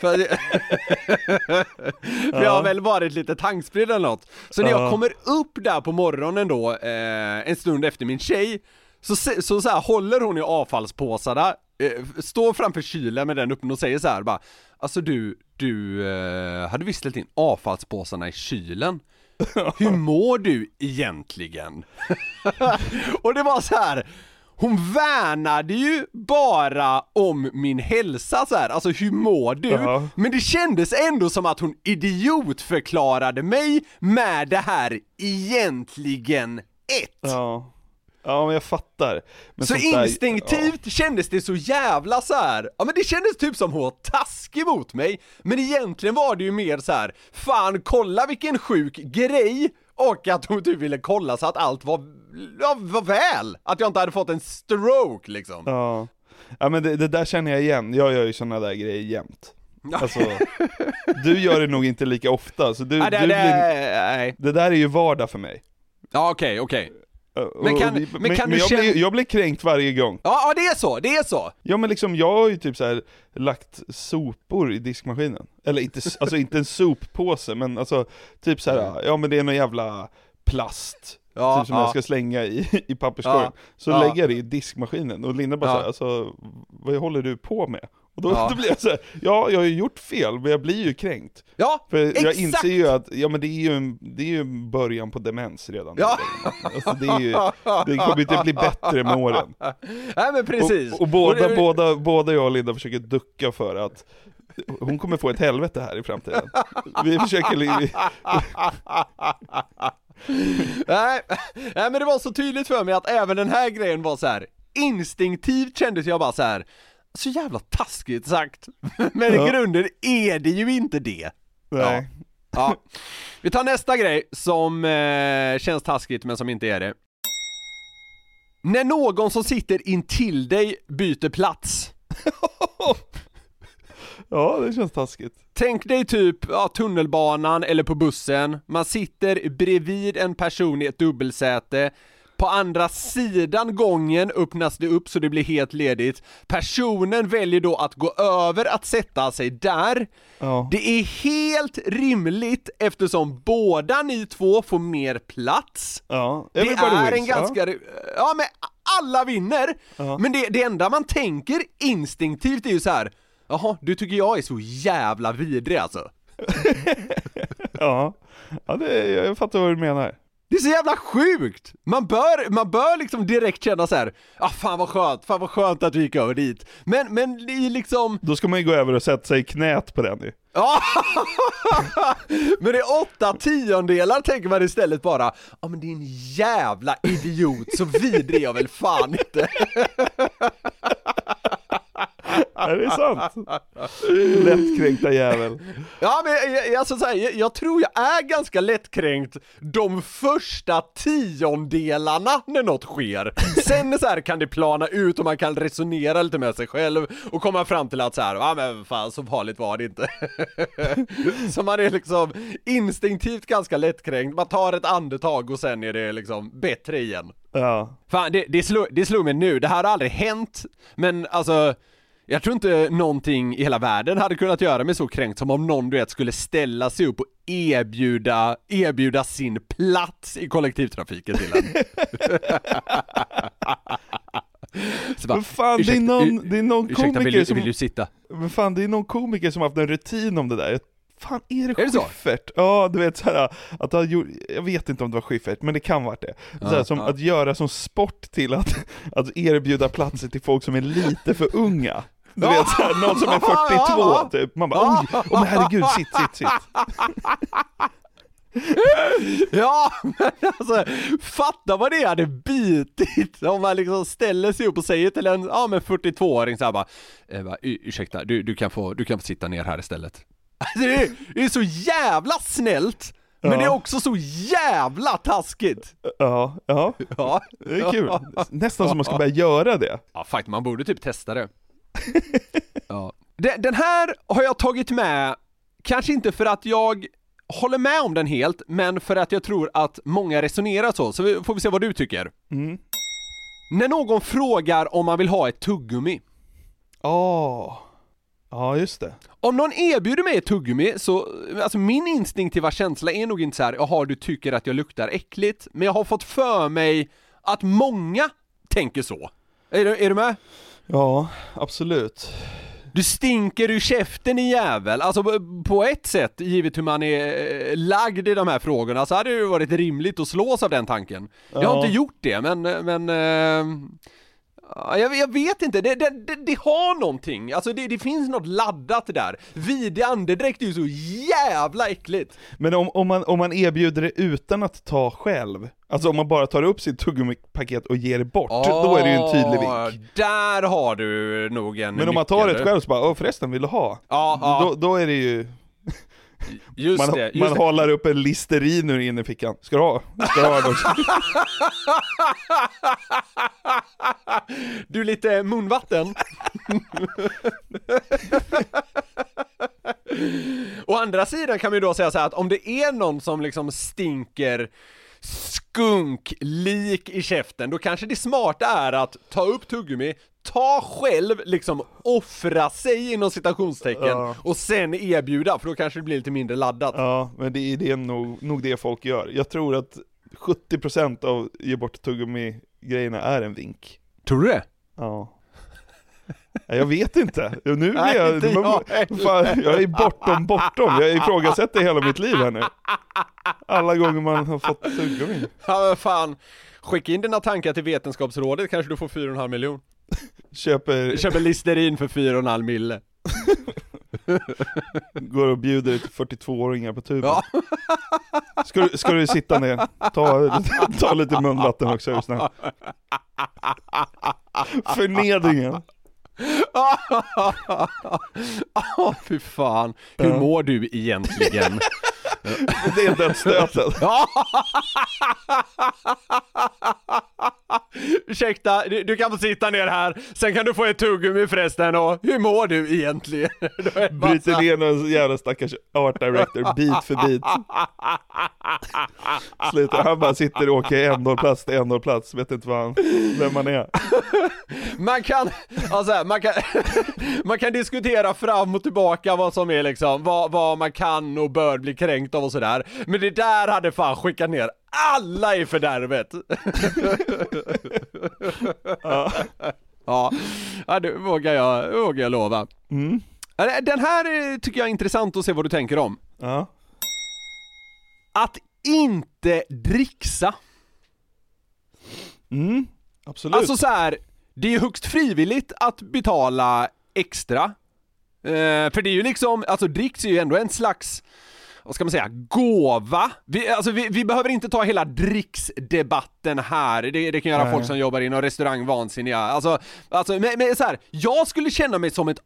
D: För, för jag har väl varit lite tankspridd eller något. Så när jag
E: Ja.
D: kommer upp där på morgonen då, eh, en stund efter min tjej, så, så, så här, håller hon i avfallspåsarna, eh, står framför kylen med den uppe och säger så här bara Alltså du, du eh, hade visst in avfallspåsarna i kylen? Hur mår du egentligen? och det var så här. Hon värnade ju bara om min hälsa så här. alltså hur mår du?
E: Ja.
D: Men det kändes ändå som att hon idiotförklarade mig med det här egentligen ett.
E: Ja. Ja, men jag fattar. Men
D: så
E: sånt där-
D: instinktivt kändes det så jävla så här. ja men det kändes typ som hon var taskig mot mig, men egentligen var det ju mer så här. fan kolla vilken sjuk grej, och att hon typ ville kolla så att allt var, ja, var väl, att jag inte hade fått en stroke liksom.
E: Ja, ja men det, det där känner jag igen, jag gör ju sådana där grejer jämt. Alltså, du gör det nog inte lika ofta, så du,
D: Nej, det-
E: du blir,
D: nej.
E: det där är ju vardag för mig.
D: Ja okej, okej.
E: Och-
D: Men kan-
E: vi-
D: men kan du
E: jag,
D: känna-
E: blir, jag blir kränkt varje gång.
D: Ja, ja det är så, det är så.
E: Ja men liksom, jag har ju typ så här lagt sopor i diskmaskinen. Eller inte, alltså inte en soppåse, men alltså typ så här, ja men det är någon jävla plast.
D: Ja,
E: typ som
D: ja.
E: jag ska slänga i, i papperskorgen.
D: Ja,
E: Så lägger jag det i diskmaskinen, och Linda bara
D: Ja.
E: så här, alltså vad håller du på med? Och då,
D: Ja.
E: då blir jag så här, ja jag har ju gjort fel, men jag blir ju kränkt.
D: Ja,
E: För jag
D: exakt.
E: inser ju att, ja men det är ju en, det är ju början på demens redan.
D: Ja.
E: Alltså, det, är ju, det kommer inte bli bättre med åren.
D: Nej men precis.
E: Och, och båda,
D: Och det-
E: båda, båda jag och Linda försöker ducka för att hon kommer få ett helvete här i framtiden. Vi försöker... li-
D: nej, nej men det var så tydligt för mig att även den här grejen var så här. instinktivt kändes jag bara så här. Så jävla taskigt sagt. Men
E: Ja.
D: i grunden är det ju inte det.
E: Nej.
D: Ja. Vi tar nästa grej som eh, känns taskigt men som inte är det. När någon som sitter intill dig byter plats.
E: Ja, det känns taskigt.
D: Tänk dig typ ja, tunnelbanan eller på bussen, man sitter bredvid en person i ett dubbelsäte på andra sidan gången öppnas det upp så det blir helt ledigt. Personen väljer då att gå över att sätta sig där.
E: Ja.
D: Det är helt rimligt eftersom båda ni två får mer plats.
E: Ja,
D: Det är en ganska, ja. men alla vinner!
E: Ja.
D: Men det, det enda man tänker instinktivt är ju så här. jaha, du tycker jag är så jävla vidrig alltså.
E: Ja, ja det, jag fattar vad du menar.
D: Det är så jävla sjukt! Man bör, man bör liksom direkt känna så här. ah fan vad skönt, fan vad skönt att vi gick över dit. Men, men det är liksom,
E: Då ska man ju gå över och sätta sig i knät på den ju.
D: ja Men det är åtta tiondelar tänker man istället bara, ja men din jävla idiot, så vidrig jag väl fan inte.
E: Är det sant? Lättkränkta jävel.
D: Ja men jag, alltså, så här, jag, jag tror jag är ganska lättkränkt de första tiondelarna när något sker. Sen så här kan det plana ut och man kan resonera lite med sig själv och komma fram till att så här, ja men fan så farligt var det inte. så man är liksom instinktivt ganska lättkränkt, man tar ett andetag och sen är det liksom bättre igen.
E: Ja.
D: Fan, det, det, slog, det slog mig nu, det här har aldrig hänt, men alltså jag tror inte någonting i hela världen hade kunnat göra mig så kränkt som om någon du vet skulle ställa sig upp och erbjuda, erbjuda sin plats i kollektivtrafiken till en. Så bara,
E: fan, det är
D: "Ursäkta,
E: någon, det är någon
D: ursäkta,
E: komiker
D: vill du,
E: som...
D: vill du sitta?
E: Men fan, det är någon komiker som haft en rutin om det där. Fan, är det
D: Är det?
E: Schyffert? Ja, du vet såhär, att han gjorde, jag vet inte om det var Schyffert, men det kan vara det.
D: Ja,
E: såhär, som
D: ja.
E: att göra som sport till att, att erbjuda platser till folk som är lite för unga. Du vet såhär, någon som är 42 typ, man bara oj, oh, men herregud, sitt, sitt, sitt.
D: Ja, men alltså fatta vad det hade bitit om man liksom ställer sig upp och säger till en, ja men 42-åring såhär bara, bara "Ur- ursäkta, du, du, kan få, du kan få sitta ner här istället. Alltså, det, är, det är så jävla snällt, men
E: Ja.
D: det är också så jävla taskigt.
E: Ja, ja,
D: Ja,
E: det är kul. Nästan som man ska börja göra det.
D: Ja, faktiskt, man borde typ testa det. ja. Den, här har jag tagit med, kanske inte för att jag håller med om den helt, men för att jag tror att många resonerar så, så vi- får vi se vad du tycker.
E: Mm.
D: När någon frågar om man vill ha ett tuggummi.
E: Åh, ja just det.
D: Om någon erbjuder mig ett tuggummi så, alltså min instinktiva känsla är nog inte så här, jaha du tycker att jag luktar äckligt, men jag har fått för mig att många tänker så. Är du, är du med?
E: Ja, absolut.
D: Du stinker ur käften din jävel, alltså på- ett sätt, givet hur man är eh, lagd i de här frågorna, så hade det ju varit rimligt att slås av den tanken. Jag har
E: Ja.
D: inte gjort det, men, men... eh, Jag, jag vet inte, det, det, det, det har någonting, alltså det, det finns något laddat där. Vidrig andedräkt är ju så jävla äckligt.
E: Men om, om, man, om man erbjuder det utan att ta själv, alltså om man bara tar upp sitt tuggummipaket och ger det bort, då är det ju en tydlig
D: Ah,
E: vink.
D: Där har du nog en
E: Men om man tar det själv så bara, förresten vill du ha?
D: Ja, ja.
E: Då, då är det ju,
D: Just
E: man,
D: det,
E: man
D: det.
E: håller upp en listerin ur innerfickan. Ska du ha? Ska du ha den också?
D: Du, lite munvatten? Å andra sidan kan man ju då säga så att om det är någon som liksom stinker skunklik i käften, då kanske det smarta är att ta upp tuggummi, ta själv, liksom offra sig inom citationstecken
E: Ja.
D: och sen erbjuda, för då kanske det blir lite mindre laddat.
E: Ja, men det är, det är nog, nog det folk gör. Jag tror att 70% av ge bort tuggummi-grejerna är en vink.
D: Tror du det?
E: Ja. Jag vet inte. Nu blir
D: Nej,
E: jag,
D: inte jag
E: fan, jag är bortom bortom. Jag ifrågasätter hela mitt liv här nu. Alla gånger man har fått tuggummi.
D: Ja men fan, skicka in dina tankar till Vetenskapsrådet kanske du får 4,5 miljon.
E: Köper,
D: Köper Listerin för 4,5 mille.
E: går och bjuder till 42-åringar på tuben.
D: Ja.
E: Ska, du, ska du sitta ner? Ta, ta lite munvatten också är du snäll. Förnedringen.
D: Åh fy fan, hur
E: Ja.
D: mår du egentligen?
E: Det är dödsstöten.
D: Ursäkta, du, du kan få sitta ner här, sen kan du få ett tuggummi förresten och hur mår du egentligen? Så
E: Bryter ner någon jävla stackars art director bit för bit. Slutar, han bara sitter och åker ändhållplats till ändhållplats, vet inte vad han, vem man är.
D: Man kan, alltså man kan, man kan diskutera fram och tillbaka vad som är liksom, vad, vad man kan och bör bli kränkt av och sådär. Men det där hade fan skickat ner alla i fördärvet.
E: Ja.
D: Ja, ja det vågar jag, vågar jag lova.
E: Mm.
D: Den här eh, tycker jag är intressant att se vad du tänker om.
E: Ja.
D: Att inte dricksa.
E: Mm. Absolut.
D: Alltså så här, det är ju högst frivilligt att betala extra. Eh, för det är ju liksom, alltså dricks är ju ändå en slags, vad ska man säga, gåva. Vi, alltså vi, vi behöver inte ta hela dricksdebatten här, det, det kan göra
E: Nej.
D: folk som jobbar inom restaurang vansinniga. Alltså, alltså men, men så här, jag skulle känna mig som ett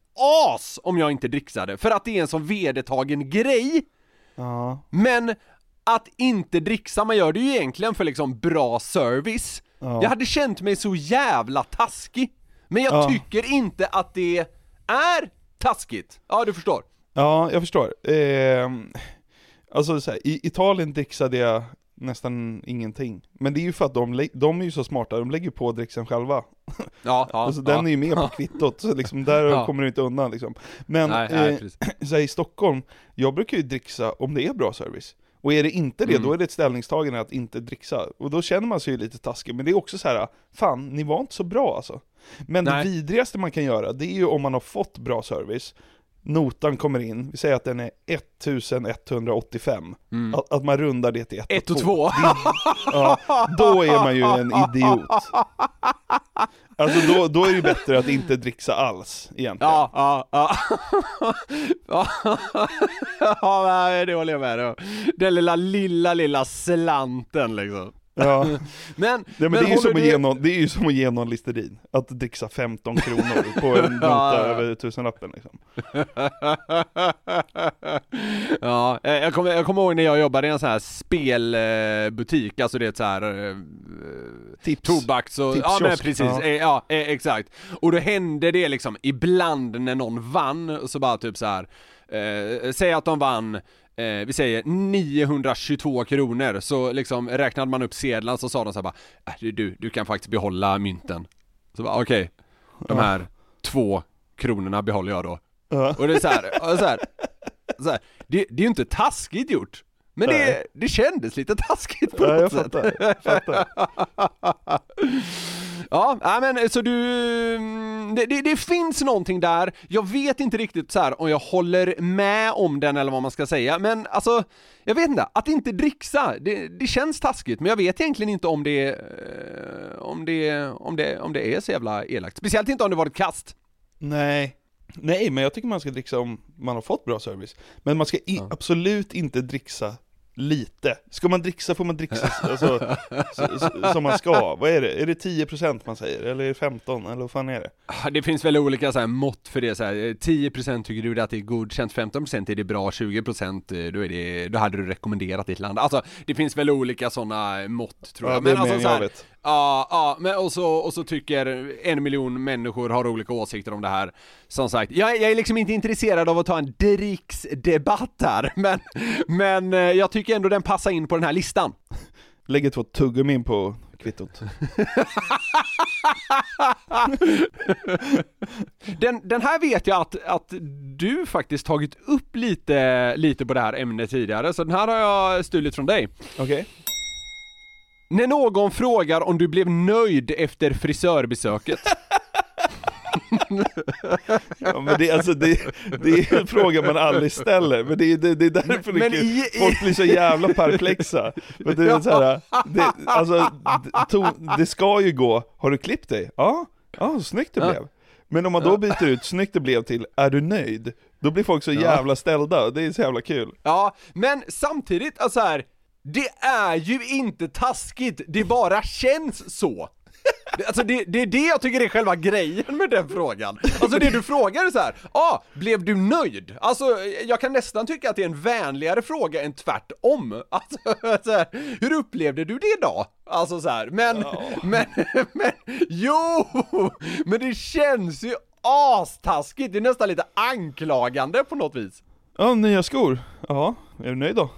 D: as om jag inte dricksade, för att det är en sån vedertagen grej.
E: Ja.
D: Men att inte dricksa, man gör det ju egentligen för liksom bra service.
E: Ja.
D: Jag hade känt mig så jävla taskig. Men jag
E: Ja.
D: tycker inte att det är taskigt. Ja, du förstår.
E: Ja, jag förstår. Eh, alltså så här, i Italien dricksade jag nästan ingenting. Men det är ju för att de, de är ju så smarta, de lägger på dricksen själva.
D: Ja, ja.
E: alltså
D: ja.
E: den är ju med på kvittot, så liksom där
D: Ja.
E: kommer du inte undan liksom. Men
D: Nej, nej,
E: eh, så här, i Stockholm, jag brukar ju dricksa om det är bra service. Och är det inte det,
D: Mm.
E: då är det ett ställningstagande att inte dricksa. Och då känner man sig ju lite taskig, men det är också så här, fan, ni var inte så bra alltså. Men
D: Nej.
E: det vidrigaste man kan göra, det är ju om man har fått bra service, notan kommer in, vi säger att den är 1185,
D: Mm.
E: att, att man rundar det till 1
D: Ett och två.
E: Ja, då är man ju en idiot. Alltså då, då är det bättre att inte dricksa alls egentligen.
D: Ja, ja, ja. ja. det håller jag med om. Den lilla, lilla, lilla slanten liksom.
E: Ja.
D: Men,
E: Nej, men det, är som att
D: du-
E: ge någon, det är ju som att ge någon Listerin, att dricksa 15 kronor på en nota
D: Ja, ja.
E: över tusenlappen liksom.
D: ja, eh, jag kommer, jag kommer ihåg när jag jobbade i en sån här spelbutik, alltså det är ett så här eh,
E: Tips.
D: tobaks och, ja
E: Tipskiosk,
D: men precis,
E: ja.
D: ja. ja eh, exakt. Och då hände det liksom ibland när någon vann, så bara typ så här. Eh, säg att de vann Eh, vi säger 922 kronor, så liksom räknade man upp sedlarna så sa de så här bara äh, du, du kan faktiskt behålla mynten. Så bara okej, de
E: Ja.
D: här två kronorna behåller jag då.
E: Ja.
D: Och det är så här, och så här, så här det, det är ju inte taskigt gjort. Men det,
E: Nej.
D: det kändes lite taskigt på
E: Ja, jag
D: något sätt.
E: fattar, jag fattar.
D: ja, nej, men så du, mm, det, det, det finns någonting där, jag vet inte riktigt så här om jag håller med om den eller vad man ska säga, men alltså, jag vet inte, att inte dricksa, det, det känns taskigt, men jag vet egentligen inte om det, eh, om det, om det, om det är så jävla elakt. Speciellt inte om det varit kast.
E: Nej. Nej, men jag tycker man ska dricksa om man har fått bra service. Men man ska i, absolut inte dricksa lite. Ska man dricksa får man dricksa alltså, så, så, som man ska. Vad är det? Är det 10% man säger? Eller är det 15? Eller vad fan är det?
D: Ah, Det finns väl olika så här mått för det så här. 10% tycker du att det är godkänt, 15% är det bra, 20% eh, då, är det, då hade du rekommenderat ditt land. Alltså det finns väl olika sådana mått tror
E: Ja,
D: jag.
E: det är
D: alltså, så här,
E: jag.
D: Ja, ja, men och så, och så tycker en miljon människor har olika åsikter om det här. Som sagt, jag, jag är liksom inte intresserad av att ta en dricksdebatt här, men, men eh, jag tycker ändå den passar in på den här listan.
E: Lägger två tuggummin på kvittot.
D: Den, den här vet jag att, att du faktiskt tagit upp lite, lite på det här ämnet tidigare, så den här har jag stulit från dig.
E: Okej.
D: När någon frågar om du blev nöjd efter frisörbesöket.
E: Ja, men det, alltså, det, det är en fråga man aldrig ställer, men det det, det är därför
D: Men
E: det,
D: i-
E: folk blir så jävla perplexa. Men det, är så här, det, alltså, to, det ska ju gå, har du klippt dig? Ja, ja snyggt det blev. Men om man då byter ut snyggt det blev till, är du nöjd? Då blir folk så jävla ställda, det är så jävla kul.
D: Ja, men samtidigt, alltså här, det är ju inte taskigt, det bara känns så. Alltså det, det är det jag tycker är själva grejen med den frågan. Alltså det du frågar är så här, ah, blev du nöjd? Alltså jag kan nästan tycka att det är en vänligare fråga än tvärtom. Alltså så här, hur upplevde du det idag? Alltså så här, men, men, men, jo! Men det känns ju astaskigt, det är nästan lite anklagande på något vis.
E: Ja, nya skor. Ja, är du nöjd då?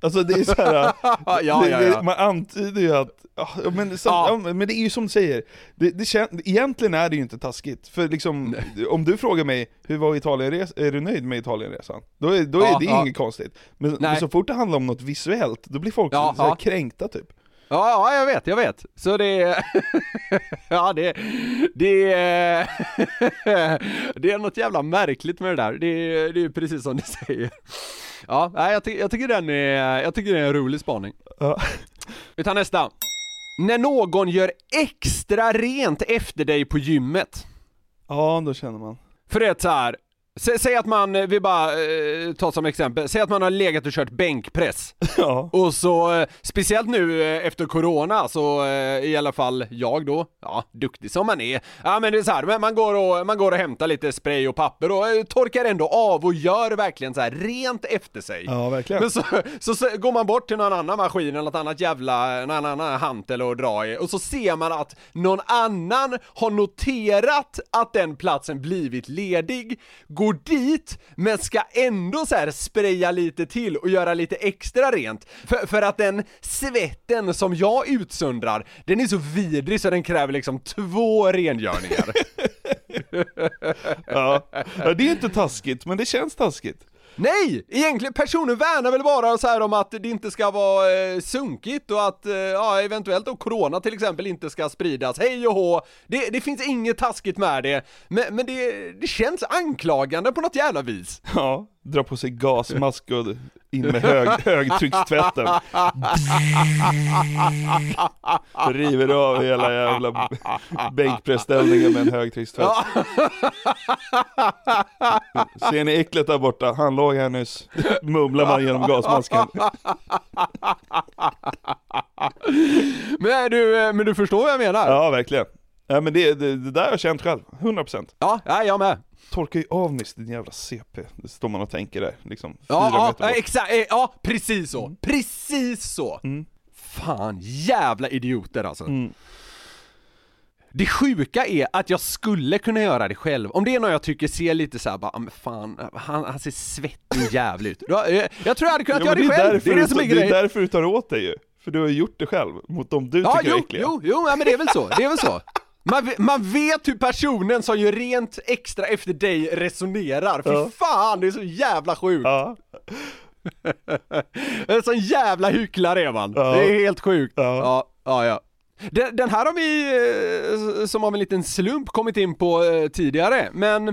E: Alltså det är så här,
D: Ja,
E: det,
D: ja, ja.
E: Det, man antyder ju att, ja, men, sam,
D: Ja.
E: ja. men det är ju som du säger, det, det kän, egentligen är det ju inte taskigt, för liksom, om du frågar mig, hur var Italienresan, är du nöjd med Italienresan? Då är, då är
D: Ja,
E: det
D: ja.
E: inget konstigt. Men, men så fort det handlar om något visuellt, då blir folk
D: Ja,
E: så här
D: ja.
E: kränkta typ.
D: Ja, ja, jag vet, jag vet. Så det ja, det, det är... det är något jävla märkligt med det där. Det är, det är precis som du säger. Ja, jag, ty- jag tycker den är, jag tycker det är en rolig spaning.
E: Ja.
D: Vi tar nästa. När någon gör extra rent efter dig på gymmet.
E: Ja, då känner man.
D: För det är så här. Sä, säg att man, eh, vi bara eh, tar som exempel, säg att man har legat och kört bänkpress.
E: Ja.
D: Och så, eh, speciellt nu eh, efter corona, så eh, i alla fall jag då, ja, duktig som man är, ja men det är så här, men man går och, man går och hämtar lite spray och papper och eh, torkar ändå av och gör verkligen så här rent efter sig.
E: Ja, verkligen.
D: Men så, så, så går man bort till någon annan maskin eller något annat jävla, en annan hantel att dra i och så ser man att någon annan har noterat att den platsen blivit ledig, går Går dit men ska ändå så här spraya lite till och göra lite extra rent. För, för att den svetten som jag utsöndrar, den är så vidrig så den kräver liksom två rengöringar.
E: Ja. ja, det är inte taskigt, men det känns taskigt.
D: Nej! Egentligen, personen värnar väl bara så här om att det inte ska vara eh, sunkigt och att, eh, ja eventuellt då corona till exempel inte ska spridas, hej och hå! Det, det finns inget taskigt med det, men, men det, det känns anklagande på något jävla vis.
E: Ja, dra på sig gasmask och in med hög, högtryckstvätten. River av hela jävla bänkpressställningen med en högtryckstvätt. Ser ni äcklet där borta? Han låg här nyss. Mumlar man genom gasmasken.
D: Men du, eh, men du förstår vad jag menar?
E: Ja, verkligen. Ja, men det, det, det där har jag känt själv, 100%.
D: Ja, ja jag med.
E: Torka ju av nyss din jävla CP. Det står man och tänker där, liksom.
D: Ja, ja,
E: bort.
D: exakt, eh, ja precis så, precis så!
E: Mm.
D: Fan, jävla idioter alltså.
E: Mm.
D: Det sjuka är att jag skulle kunna göra det själv, om det är någon jag tycker ser lite såhär bara, "Ah, men fan, han, han ser svettig och jävlig ut. Då, eh, Jag tror jag hade kunnat
E: Ja,
D: göra det själv,
E: därför
D: det är det som är
E: tar- det är
D: grejen.
E: därför du tar åt dig ju. För du har gjort det själv, mot dem du
D: Ja,
E: tycker
D: jo,
E: är äckliga.
D: jo, jo, ja, men det är väl så, det är väl så. Man, man vet hur personen som gör rent extra efter dig resonerar, fy
E: Ja.
D: fan det är så jävla sjukt!
E: Ja.
D: En sån jävla hycklare är man,
E: Ja.
D: det är helt sjukt.
E: Ja.
D: Ja, ja, ja. Den, den här har vi, eh, som av en liten slump, kommit in på eh, tidigare, men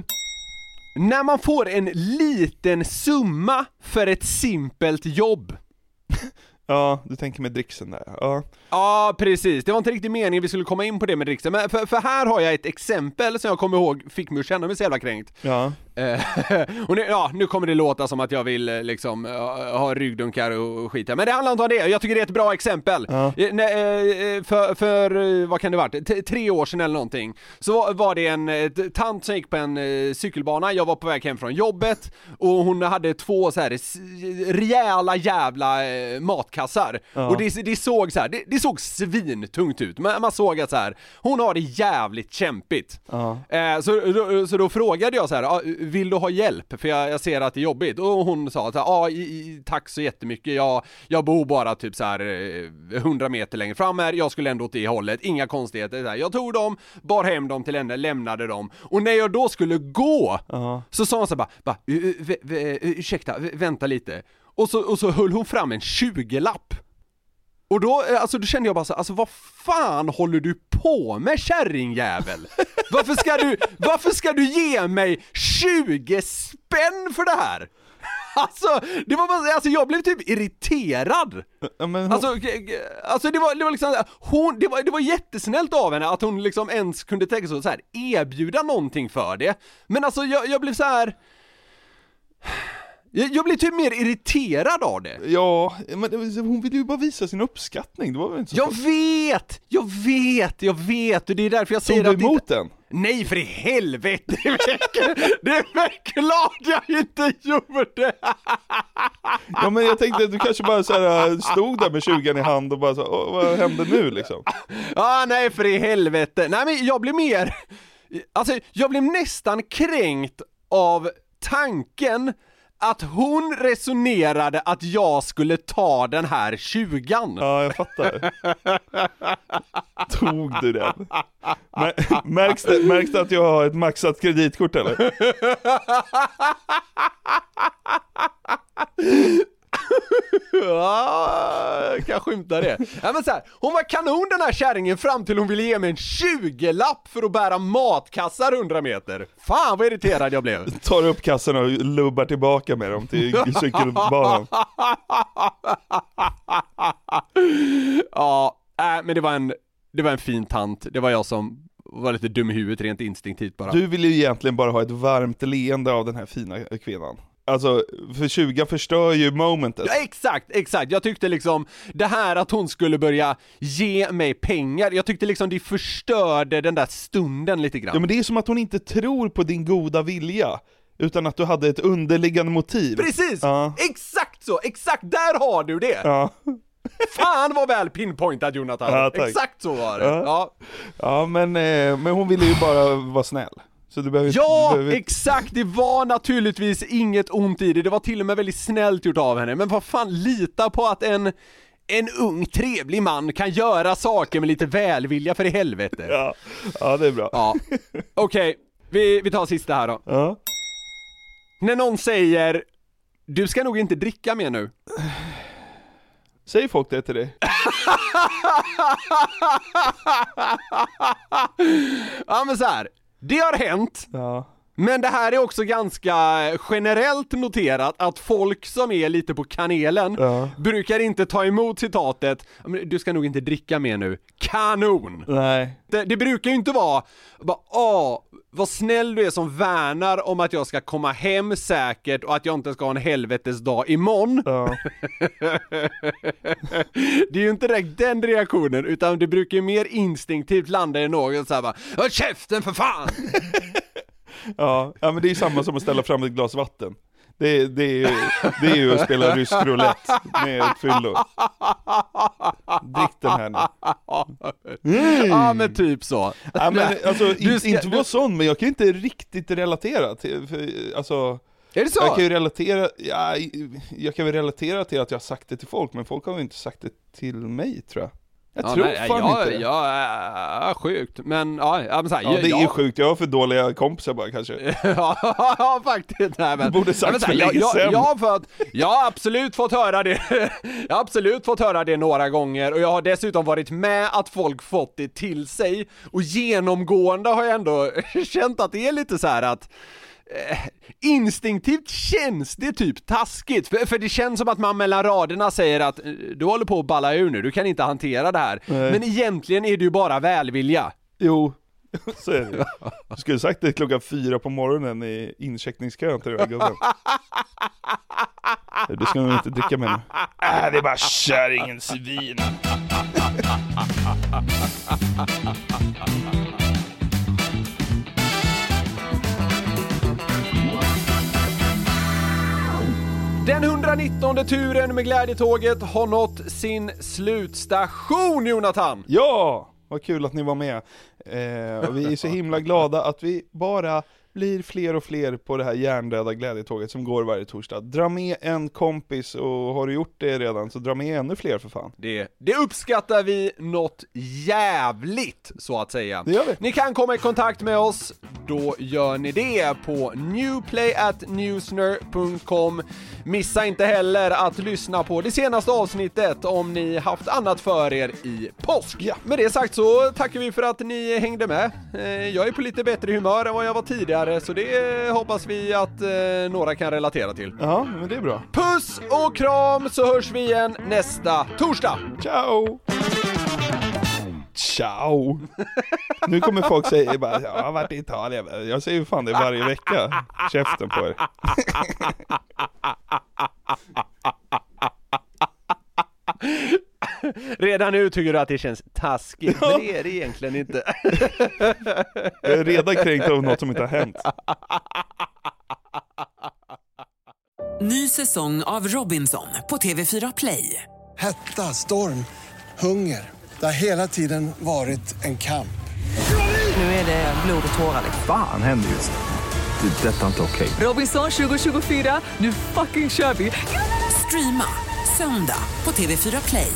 D: när man får en liten summa för ett simpelt jobb.
E: Ja, du tänker med dricksen där. Ja.
D: Ja, precis. Det var inte riktigt meningen vi skulle komma in på det med dricksen, men för, för här har jag ett exempel som jag kommer ihåg fick mig att känna mig så jävla kränkt.
E: Ja.
D: Eh, och nu, ja, nu kommer det låta som att jag vill eh, liksom eh, ha ryggdunkar och skit här, men det handlar inte om det. Jag tycker det är ett bra exempel.
E: Ja.
D: För, för, vad kan det varit, tre år sedan eller någonting, så var- det en tant som gick på en cykelbana, jag var på väg hem från jobbet och hon hade två så här rejäla jävla matkassar.
E: Ja.
D: Och det, det såg så här, det, det såg svintungt ut, man, man såg att så här, hon har det jävligt kämpigt.
E: Ja.
D: Eh, så, då, så då frågade jag så här, "Ah, vill du ha hjälp? För jag, jag ser att det är jobbigt. Och hon sa att ja, i- i- tack så jättemycket, jag, jag bor bara typ så här eh, 100 meter längre fram här, jag skulle ändå åt det hållet, inga konstigheter. Så här, Jag tog dem, bar hem dem till henne, lämnade dem. Och när jag då skulle gå,
E: Ja.
D: så sa hon så här bara, bara "Uh, uh, vä- uh, ursäkta, vä- vänta lite. Och så, och så höll hon fram en 20-lapp. Och då, eh, alltså då kände jag bara så, alltså vad fan håller du på med kärringjävel? Varför ska du, varför ska du ge mig 20 spänn för det här? Alltså, det var bara, alltså jag blev typ irriterad.
E: Ja, hon,
D: Alltså, alltså det var, det var liksom, hon, det var, det var jättesnällt av henne att hon liksom ens kunde tänka sig att så här, erbjuda någonting för det. Men alltså jag, jag blev så här. Jag, blev typ mer irriterad av det.
E: ja, men hon ville ju bara visa sin uppskattning, det var väl inte så
D: Jag vet! Jag vet, jag vet och det är därför jag säger
E: du
D: att det
E: emot den?
D: Nej för i helvete! Det är väl- klart jag inte gjorde!
E: Ja men jag tänkte att du kanske bara så här, stod där med 20 i hand och bara så, "Åh, vad hände nu liksom?
D: Ah, nej för i helvete! Nej men jag blev mer, alltså jag blev nästan kränkt av tanken att hon resonerade att jag skulle ta den här tjugan.
E: Ja, jag fattar. Tog du den? Mär- Märks det, märks det att jag har ett maxat kreditkort eller?
D: Ja, kan skymta det. Ja, men så här, hon var kanon den här kärringen fram till hon ville ge mig en 20-lapp för att bära matkassar 100 meter. Fan vad irriterad jag blev.
E: Tar upp kassan och lubbar tillbaka med dem till cykelbanan.
D: ja, äh, men det var en, det var en fin tant. Det var jag som var lite dum i huvudet rent instinktivt bara.
E: Du vill ju egentligen bara ha ett varmt leende av den här fina kvinnan. Alltså, för 20 förstör ju momentet.
D: Ja, exakt, exakt. Jag tyckte liksom det här att hon skulle börja ge mig pengar, jag tyckte liksom det förstörde den där stunden lite grann.
E: Ja men det är som att hon inte tror på din goda vilja, utan att du hade ett underliggande motiv.
D: Precis!
E: Ja.
D: Exakt så, exakt där har du det!
E: Ja.
D: Fan vad väl pinpointat Jonathan!
E: Ja,
D: exakt så var det!
E: Ja.
D: Ja,
E: Ja men, eh, men hon ville ju bara vara snäll. Behöver
D: ja
E: behöver...
D: exakt! Det var naturligtvis inget ont i det, det var till och med väldigt snällt gjort av henne, men vad fan, lita på att en en ung trevlig man kan göra saker med lite välvilja för i helvete.
E: Ja, ja det är bra.
D: Ja. Okej, vi, vi tar sista här då.
E: Ja.
D: När någon säger du ska nog inte dricka mer nu.
E: Säger folk det till dig?
D: ja men så här det har hänt,
E: Ja
D: men det här är också ganska generellt noterat att folk som är lite på kanelen
E: Ja.
D: brukar inte ta emot citatet "Ja, men du ska nog inte dricka mer nu. Kanon!
E: Nej.
D: Det, det brukar ju inte vara bara, åh, vad snäll du är som värnar om att jag ska komma hem säkert och att jag inte ska ha en helvetes dag imorgon.
E: Ja.
D: det är ju inte direkt den reaktionen, utan det brukar ju mer instinktivt landa i någon såhär bara Håll käften för fan!
E: Ja. ja, men det är ju samma som att ställa fram ett glas vatten. Det, det, är, ju, det är ju att spela rysk roulette med ett fyllo. Drick den här nu.
D: Ja men typ så.
E: Ja, men alltså,
D: Du ska-
E: inte
D: du-
E: vara sån, men jag kan inte riktigt relatera till, för, alltså
D: Är det så?
E: Jag kan ju relatera, ja, jag kan väl relatera till att jag har sagt det till folk, men folk har ju inte sagt det till mig tror jag. Jag
D: Ja,
E: tror
D: nej,
E: fan
D: ja,
E: inte det.
D: Ja, äh, sjukt. Men ja, ja men så här,
E: Ja, det är
D: ja,
E: ju sjukt, jag har för dåliga kompisar bara kanske.
D: ja, faktiskt. Nej, men,
E: Du borde sagt
D: ja, men så här,
E: för
D: jag,
E: länge
D: jag, jag, har fått, jag har absolut fått höra det. Jag har absolut fått höra det några gånger och jag har dessutom varit med att folk fått det till sig. Och genomgående har jag ändå känt att det är lite så här att eh, instinktivt känns det typ taskigt, för, för det känns som att man mellan raderna säger att eh, du håller på att balla ur nu, du kan inte hantera det här.
E: Nej.
D: Men egentligen är det ju bara välvilja.
E: Jo, så är det Du skulle sagt det klockan fyra på morgonen i incheckningskön till den gubben. Du ska nog inte dricka med nu. Äh, det är bara kärringens vin.
D: Den 119 turen med glädjetåget har nått sin slutstation Jonathan!
E: Ja, vad kul att ni var med. Eh, och vi är så himla glada att vi bara blir fler och fler på det här hjärndöda glädjetåget som går varje torsdag. Dra med en kompis och har du gjort det redan så dra med ännu fler för fan.
D: Det, det uppskattar vi något jävligt, så att säga.
E: Det gör vi.
D: Ni kan komma i kontakt med oss, då gör ni det på newplayatnewsner.com. Missa inte heller att lyssna på det senaste avsnittet om ni haft annat för er i påsk.
E: Ja.
D: Med det sagt så tackar vi för att ni hängde med. Eh, Jag är på lite bättre humör än vad jag var tidigare, så det hoppas vi att eh, några kan relatera till.
E: Ja, men det är bra.
D: Puss och kram så hörs vi igen nästa torsdag!
E: Ciao! Ciao! Nu kommer folk säga bara, jag har varit i Italien. Jag säger ju fan det varje vecka. Käften på er.
D: Redan nu tycker du att det känns taskigt, men det är det egentligen inte.
E: Jag är redan kränkt av något som inte har hänt.
H: Ny säsong av Robinson på TV4 Play.
I: Hetta, storm, hunger. Det har hela tiden varit en kamp.
H: Nu är det blod och tårar. liksom.
J: Fan händer just nu. Det. är Detta är inte okej.
H: Robinson 2024, nu fucking kör vi! Streama söndag på TV4 Play.